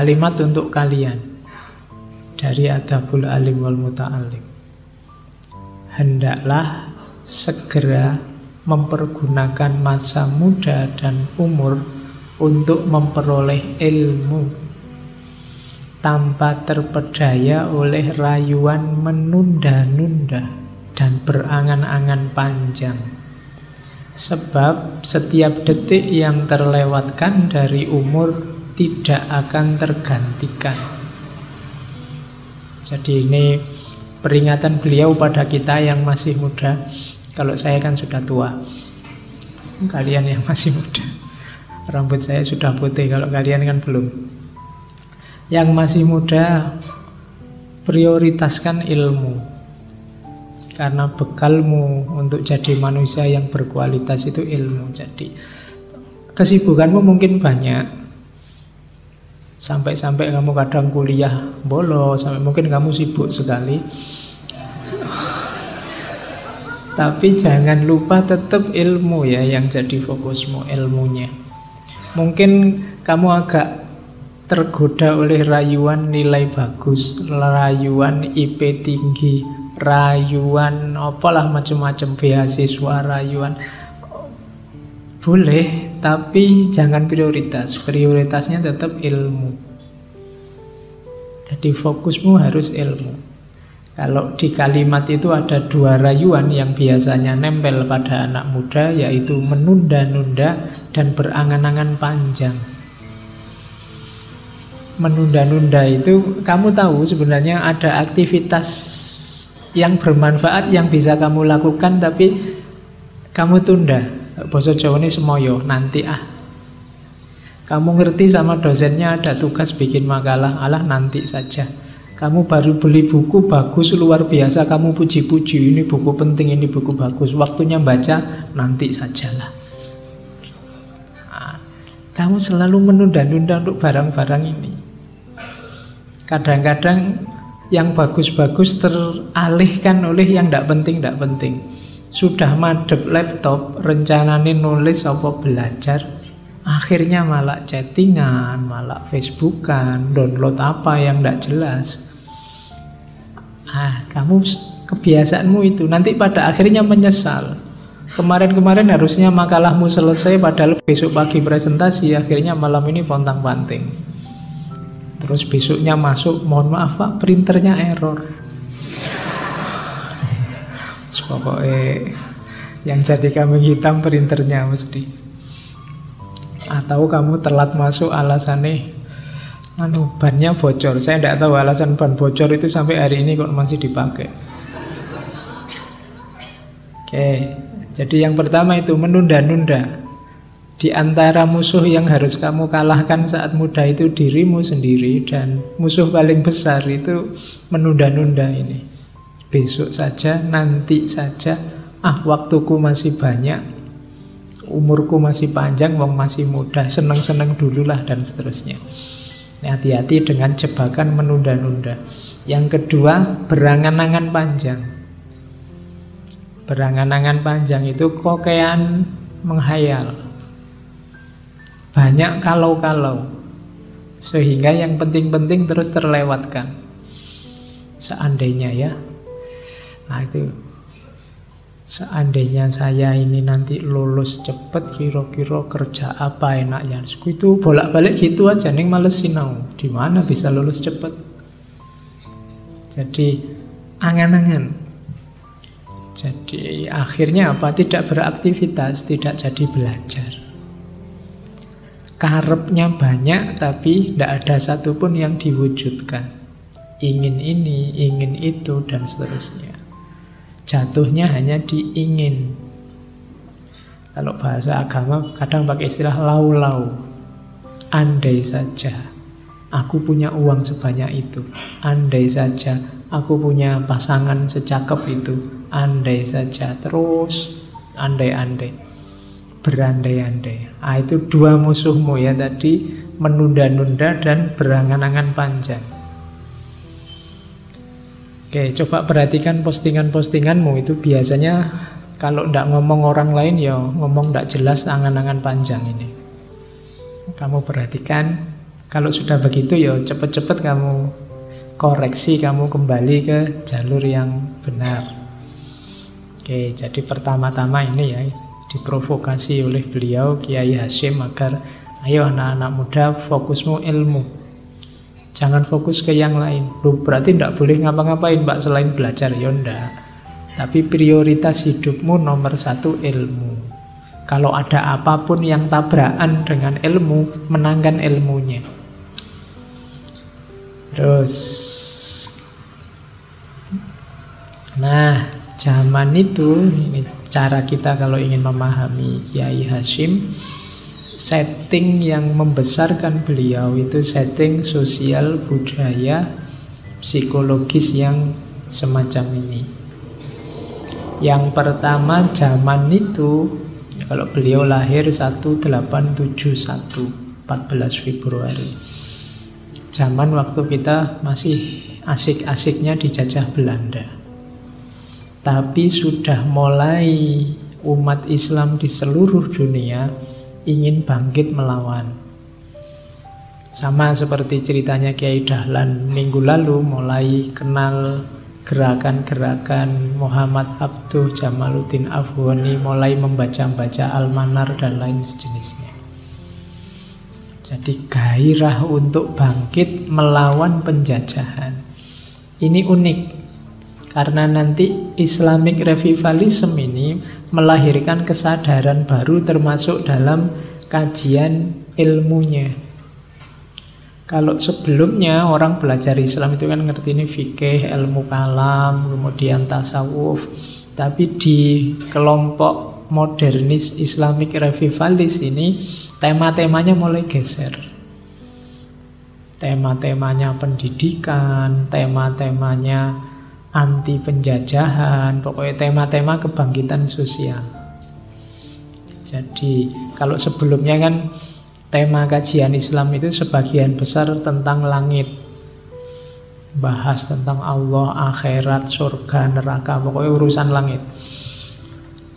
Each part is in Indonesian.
Kalimat untuk kalian dari Adabul Alim wal Muta'alim. Hendaklah segera mempergunakan masa muda dan umur untuk memperoleh ilmu tanpa terpedaya oleh rayuan menunda-nunda dan berangan-angan panjang. Sebab setiap detik yang terlewatkan dari umur tidak akan tergantikan. Jadi ini peringatan beliau pada kita yang masih muda. Kalau saya kan sudah tua. Kalian yang masih muda. Rambut saya sudah putih, kalau kalian kan belum. Yang masih muda prioritaskan ilmu. Karena bekalmu untuk jadi manusia yang berkualitas itu ilmu. Jadi kesibukanmu mungkin banyak, Sampai-sampai kamu kadang kuliah bolos, sampai mungkin kamu sibuk sekali. Tapi jangan lupa tetap ilmu ya yang jadi fokusmu, ilmunya. Mungkin kamu agak tergoda oleh rayuan nilai bagus, rayuan IP tinggi, rayuan apalah macam-macam beasiswa, rayuan boleh, tapi jangan prioritas. Prioritasnya tetap ilmu. Jadi fokusmu harus ilmu. Kalau di kalimat itu ada dua rayuan yang biasanya nempel pada anak muda, yaitu menunda-nunda dan berangan-angan panjang. Menunda-nunda itu, kamu tahu sebenarnya ada aktivitas yang bermanfaat yang bisa kamu lakukan, tapi kamu tunda. Bahasa Jawa ini semoyo, nanti ah. Kamu ngerti sama dosennya ada tugas bikin makalah, alah nanti saja. Kamu baru beli buku bagus luar biasa, kamu puji-puji ini buku penting, ini buku bagus. Waktunya baca nanti sajalah. Nah, kamu selalu menunda-nunda untuk barang-barang ini. Kadang-kadang yang bagus-bagus teralihkan oleh yang tidak penting, tidak penting sudah madep laptop rencananya nulis apa belajar? Akhirnya malah chattingan malah facebookan download apa yang tidak jelas. Ah kamu kebiasaanmu itu. Nanti pada akhirnya menyesal. Kemarin-kemarin harusnya makalahmu selesai padahal besok pagi presentasi akhirnya malam ini pontang-panting. Terus besoknya masuk mohon maaf pak printernya error Pokoknya yang jadi kambing hitam printernya mesti. Atau kamu telat masuk alasannya anu bannya bocor. Saya tidak tahu alasan ban bocor itu sampai hari ini kok masih dipakai. Oke, jadi yang pertama itu menunda-nunda. Di antara musuh yang harus kamu kalahkan saat muda itu dirimu sendiri dan musuh paling besar itu menunda-nunda ini besok saja, nanti saja, ah waktuku masih banyak, umurku masih panjang, wong masih muda, seneng-seneng dululah dan seterusnya. Hati-hati dengan jebakan menunda-nunda. Yang kedua, berangan-angan panjang. Berangan-angan panjang itu kokean menghayal. Banyak kalau-kalau. Sehingga yang penting-penting terus terlewatkan. Seandainya ya, Nah itu Seandainya saya ini nanti lulus cepet kira-kira kerja apa enaknya Itu bolak-balik gitu aja nih males sinau Di mana bisa lulus cepet? Jadi angan-angan Jadi akhirnya apa? Tidak beraktivitas, tidak jadi belajar. Karepnya banyak tapi tidak ada satupun yang diwujudkan. Ingin ini, ingin itu, dan seterusnya jatuhnya hanya diingin. Kalau bahasa agama kadang pakai istilah lau-lau. Andai saja aku punya uang sebanyak itu. Andai saja aku punya pasangan secakep itu. Andai saja terus andai-andai. Berandai-andai. Ah, itu dua musuhmu ya tadi menunda-nunda dan berangan-angan panjang. Oke, coba perhatikan postingan-postinganmu itu biasanya kalau tidak ngomong orang lain ya ngomong tidak jelas angan-angan panjang ini. Kamu perhatikan Kalau sudah begitu ya cepet-cepet kamu koreksi, kamu kembali ke jalur yang benar. Oke, jadi pertama-tama ini ya diprovokasi oleh beliau Kiai Hashim agar ayo anak-anak muda fokusmu ilmu. Jangan fokus ke yang lain. Loh, berarti tidak boleh ngapa-ngapain Pak selain belajar. Ya enggak. Tapi prioritas hidupmu nomor satu ilmu. Kalau ada apa pun yang tabrakan dengan ilmu, menangkan ilmunya. Terus, nah, zaman itu ini cara kita kalau ingin memahami Kiai Hashim, setting yang membesarkan beliau itu setting sosial budaya psikologis yang semacam ini. Yang pertama zaman itu kalau beliau lahir 1871, 14 Februari. Zaman waktu kita masih asik-asiknya dijajah Belanda. Tapi sudah mulai umat Islam di seluruh dunia ingin bangkit melawan. Sama seperti ceritanya Kiai Dahlan minggu lalu mulai kenal gerakan-gerakan Muhammad Abduh Jamaluddin Afghani mulai membaca-baca Al-Manar dan lain sejenisnya. Jadi gairah untuk bangkit melawan penjajahan. Ini unik karena nanti Islamic Revivalism ini melahirkan kesadaran baru termasuk dalam kajian ilmunya. Kalau sebelumnya orang belajar Islam itu kan ngerti ini fikih, ilmu kalam, kemudian tasawuf. Tapi di kelompok modernis Islamic revivalis ini tema-temanya mulai geser. Tema-temanya pendidikan, tema-temanya anti penjajahan, pokoknya tema-tema kebangkitan sosial. Jadi kalau sebelumnya kan tema kajian Islam itu sebagian besar tentang langit. Bahas tentang Allah, akhirat, surga, neraka, pokoknya urusan langit.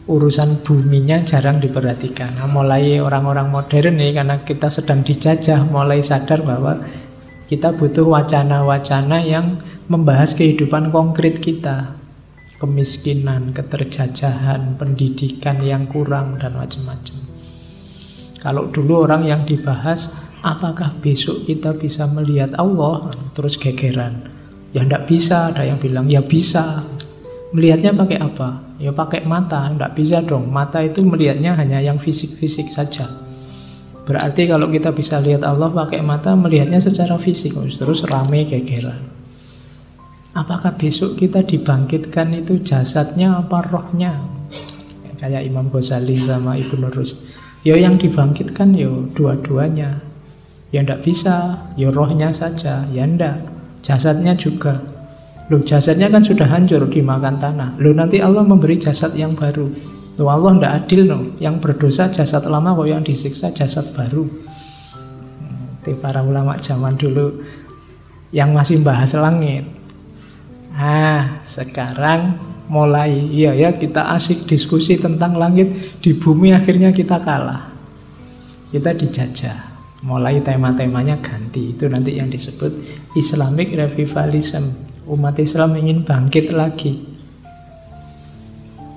Urusan buminya jarang diperhatikan. Nah, mulai orang-orang modern nih, karena kita sedang dijajah, mulai sadar bahwa kita butuh wacana-wacana yang membahas kehidupan konkret kita. Kemiskinan, keterjajahan, pendidikan yang kurang, dan macam-macam. Kalau dulu orang yang dibahas, apakah besok kita bisa melihat Allah? Terus gegeran. Ya tidak bisa, ada yang bilang ya bisa. Melihatnya pakai apa? Ya pakai mata, tidak bisa dong. Mata itu melihatnya hanya yang fisik-fisik saja. Berarti kalau kita bisa lihat Allah pakai mata, melihatnya secara fisik. Terus rame gegeran. Apakah besok kita dibangkitkan itu jasadnya apa rohnya? Kayak Imam Ghazali sama Ibnu Rus. Ya yang dibangkitkan ya dua-duanya. Ya ndak bisa, ya rohnya saja, ya ndak. Jasadnya juga. Loh jasadnya kan sudah hancur dimakan tanah. Loh nanti Allah memberi jasad yang baru. Loh Allah ndak adil no. Yang berdosa jasad lama kok yang disiksa jasad baru. Itu para ulama zaman dulu yang masih bahas langit. Ah, sekarang mulai iya ya kita asik diskusi tentang langit di bumi akhirnya kita kalah kita dijajah mulai tema-temanya ganti itu nanti yang disebut Islamic Revivalism umat Islam ingin bangkit lagi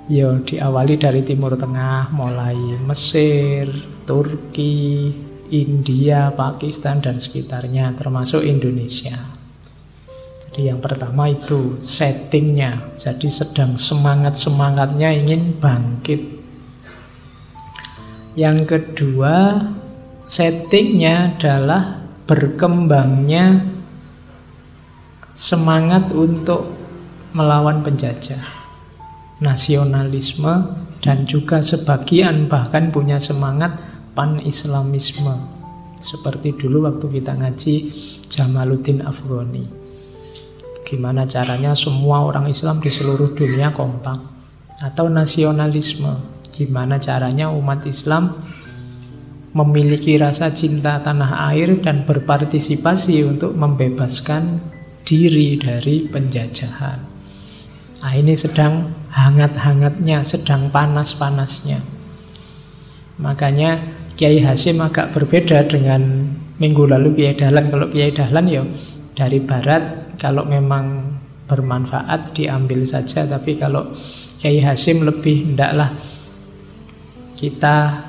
Yo diawali dari Timur Tengah mulai Mesir, Turki, India, Pakistan dan sekitarnya termasuk Indonesia jadi yang pertama itu settingnya. Jadi sedang semangat-semangatnya ingin bangkit. Yang kedua settingnya adalah berkembangnya semangat untuk melawan penjajah. Nasionalisme dan juga sebagian bahkan punya semangat pan-islamisme. Seperti dulu waktu kita ngaji Jamaluddin Afghani. Gimana caranya semua orang Islam di seluruh dunia kompak Atau nasionalisme Gimana caranya umat Islam memiliki rasa cinta tanah air dan berpartisipasi untuk membebaskan diri dari penjajahan. Nah, ini sedang hangat-hangatnya, sedang panas-panasnya. Makanya Kiai Hasim agak berbeda dengan minggu lalu Kiai Dahlan. Kalau Kiai Dahlan ya dari barat kalau memang bermanfaat diambil saja. Tapi kalau Kiai Hasim lebih hendaklah kita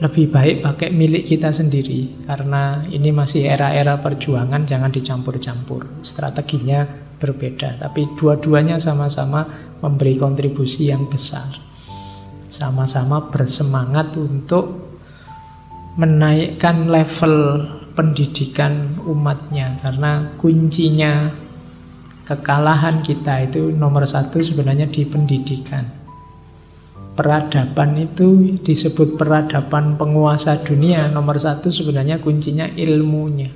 lebih baik pakai milik kita sendiri karena ini masih era-era perjuangan jangan dicampur-campur. Strateginya berbeda tapi dua-duanya sama-sama memberi kontribusi yang besar. Sama-sama bersemangat untuk menaikkan level pendidikan umatnya karena kuncinya kekalahan kita itu nomor satu sebenarnya di pendidikan peradaban itu disebut peradaban penguasa dunia. Nomor satu sebenarnya kuncinya ilmunya.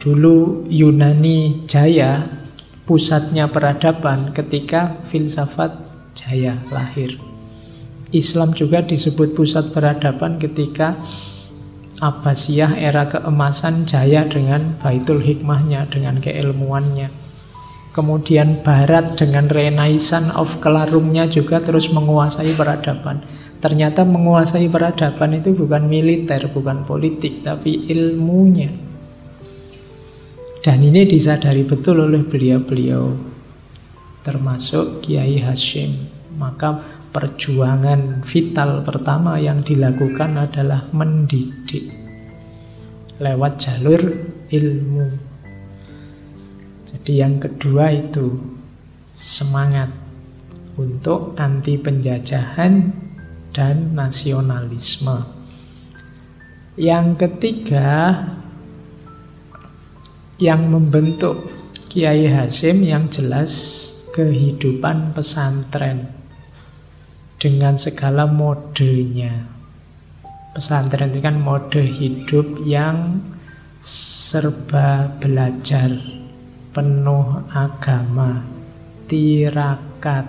Dulu Yunani jaya pusatnya peradaban ketika filsafat jaya lahir. Islam juga disebut pusat peradaban ketika Abbasiyah era keemasan jaya dengan Baitul Hikmahnya, dengan keilmuannya. Kemudian Barat dengan Renaissance of Kelarungnya juga terus menguasai peradaban. Ternyata menguasai peradaban itu bukan militer, bukan politik, tapi ilmunya. Dan ini disadari betul oleh beliau-beliau, termasuk Kiai Hashim. Maka perjuangan vital pertama yang dilakukan adalah mendidik lewat jalur ilmu. Jadi yang kedua itu semangat untuk anti penjajahan dan nasionalisme. Yang ketiga yang membentuk Kiai Hasim yang jelas kehidupan pesantren dengan segala modenya. Pesantren itu kan mode hidup yang serba belajar penuh agama, tirakat,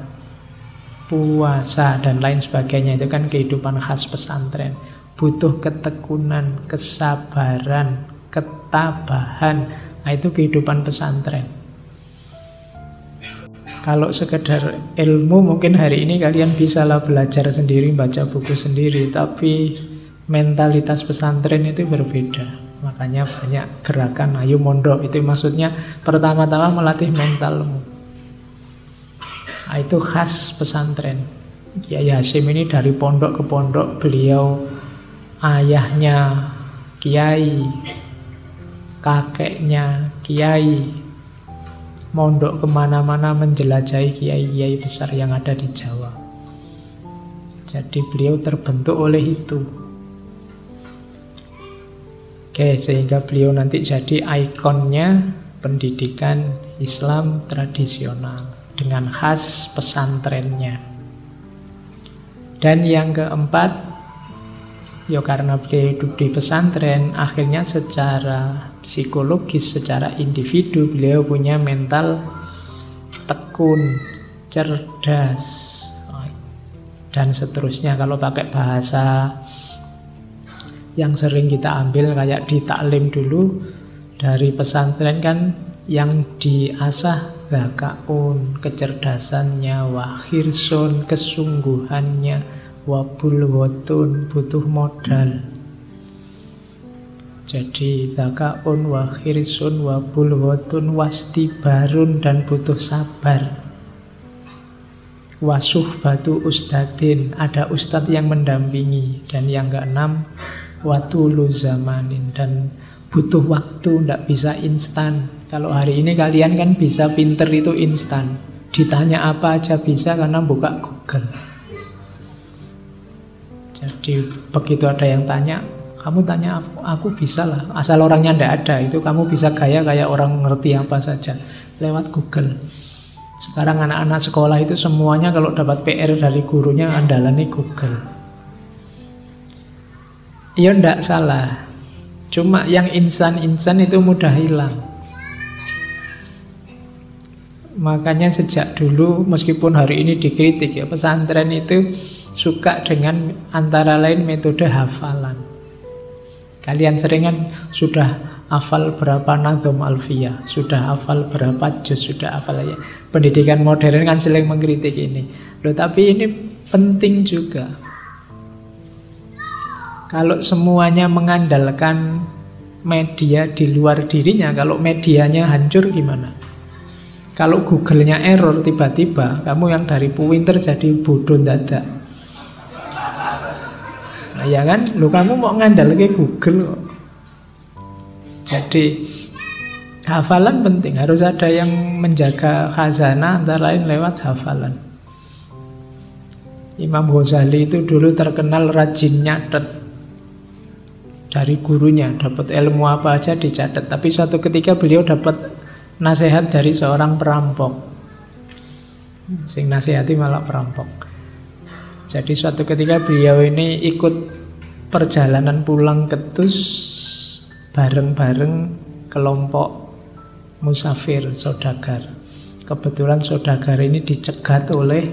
puasa, dan lain sebagainya. Itu kan kehidupan khas pesantren. Butuh ketekunan, kesabaran, ketabahan. Nah, itu kehidupan pesantren. Kalau sekedar ilmu mungkin hari ini kalian bisalah belajar sendiri, baca buku sendiri, tapi mentalitas pesantren itu berbeda. Makanya banyak gerakan ayo mondok itu maksudnya pertama-tama melatih mentalmu. Nah, itu khas pesantren. Kiai Hasim ini dari pondok ke pondok beliau ayahnya kiai, kakeknya kiai, mondok ke mana-mana menjelajahi kiai-kiai besar yang ada di Jawa. Jadi beliau terbentuk oleh itu. Oke, sehingga beliau nanti jadi ikonnya pendidikan Islam tradisional dengan khas pesantrennya. Dan yang keempat, ya karena beliau hidup di pesantren, akhirnya secara psikologis, secara individu beliau punya mental tekun, cerdas, dan seterusnya. Kalau pakai bahasa yang sering kita ambil kayak di taklim dulu dari pesantren kan yang diasah zakaun kecerdasannya wahirson kesungguhannya wabul wotun butuh modal. Jadi zakaun wahirsun wabul wotun wastibarun dan butuh sabar. Wasuh batu ustadin ada ustadz yang mendampingi dan yang keenam watulu zamanin dan butuh waktu, tidak bisa instan. Kalau hari ini kalian kan bisa pinter itu instan. Ditanya apa aja bisa karena buka Google. Jadi begitu ada yang tanya, kamu tanya aku, aku bisa lah. Asal orangnya tidak ada, itu kamu bisa gaya kayak orang ngerti apa saja lewat Google. Sekarang anak-anak sekolah itu semuanya kalau dapat PR dari gurunya andalannya Google. Ya ndak salah. Cuma yang insan-insan itu mudah hilang. Makanya sejak dulu meskipun hari ini dikritik ya pesantren itu suka dengan antara lain metode hafalan. Kalian seringan sudah hafal berapa nazom alfiyah, sudah hafal berapa juz, sudah hafal ya. Pendidikan modern kan sering mengkritik ini. Loh tapi ini penting juga. Kalau semuanya mengandalkan media di luar dirinya, kalau medianya hancur gimana? Kalau Google-nya error tiba-tiba, kamu yang dari Puwinter jadi bodoh dada. Nah, ya kan? Lu kamu mau ngandal ke Google Jadi hafalan penting, harus ada yang menjaga khazanah antara lain lewat hafalan. Imam Ghazali itu dulu terkenal rajin nyatet dari gurunya, dapat ilmu apa aja dicatat. Tapi suatu ketika beliau dapat nasihat dari seorang perampok. Sing nasihati malah perampok. Jadi suatu ketika beliau ini ikut perjalanan pulang ke Tus bareng-bareng kelompok musafir sodagar. Kebetulan sodagar ini dicegat oleh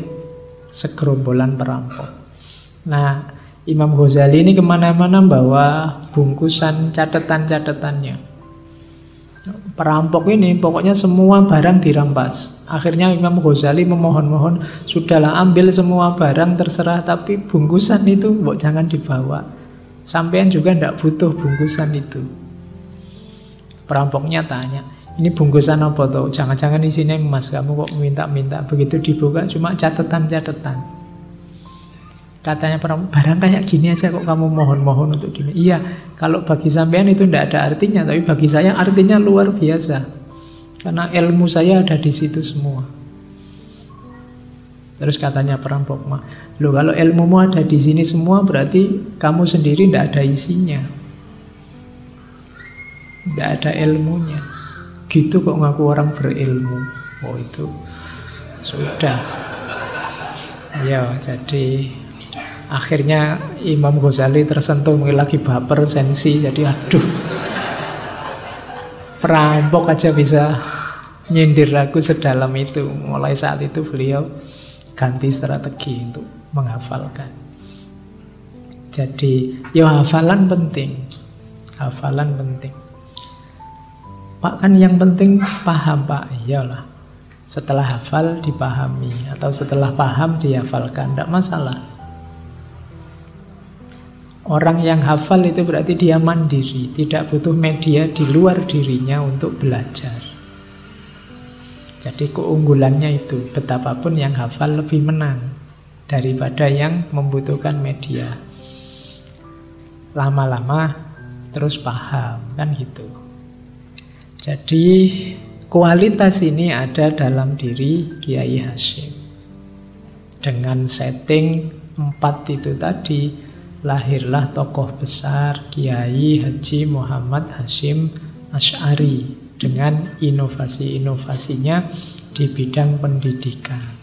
segerombolan perampok. Nah, Imam Ghazali ini ke mana-mana bawa bungkusan catatan-catatannya. Perampok ini pokoknya semua barang dirampas. Akhirnya Imam Ghazali memohon-mohon, sudahlah ambil semua barang terserah, tapi bungkusan itu mbok jangan dibawa. Sampean juga tidak butuh bungkusan itu. Perampoknya tanya, ini bungkusan apa tuh? Jangan-jangan isinya emas, kamu kok minta-minta. Begitu dibuka cuma catatan-catatan. Katanya barang kayak gini aja kok kamu mohon-mohon untuk gini. Iya, kalau bagi sampean itu tidak ada artinya, tapi bagi saya artinya luar biasa. Karena ilmu saya ada di situ semua. Terus katanya perampok mah, lo kalau ilmumu ada di sini semua berarti kamu sendiri tidak ada isinya. Tidak ada ilmunya. Gitu kok ngaku orang berilmu. Oh itu sudah. Ya, jadi Akhirnya Imam Ghazali tersentuh mungkin lagi baper sensi jadi aduh perampok aja bisa nyindir aku sedalam itu. Mulai saat itu beliau ganti strategi untuk menghafalkan. Jadi ya hafalan penting. Hafalan penting. Pak kan yang penting paham Pak. Iyalah. Setelah hafal dipahami atau setelah paham dihafalkan, tidak masalah. Orang yang hafal itu berarti dia mandiri, tidak butuh media di luar dirinya untuk belajar. Jadi keunggulannya itu, betapapun yang hafal lebih menang daripada yang membutuhkan media. Lama-lama terus paham, kan gitu. Jadi kualitas ini ada dalam diri Kiai Hashim. Dengan setting empat itu tadi, lahirlah tokoh besar Kiai Haji Muhammad Hashim Ash'ari dengan inovasi-inovasinya di bidang pendidikan.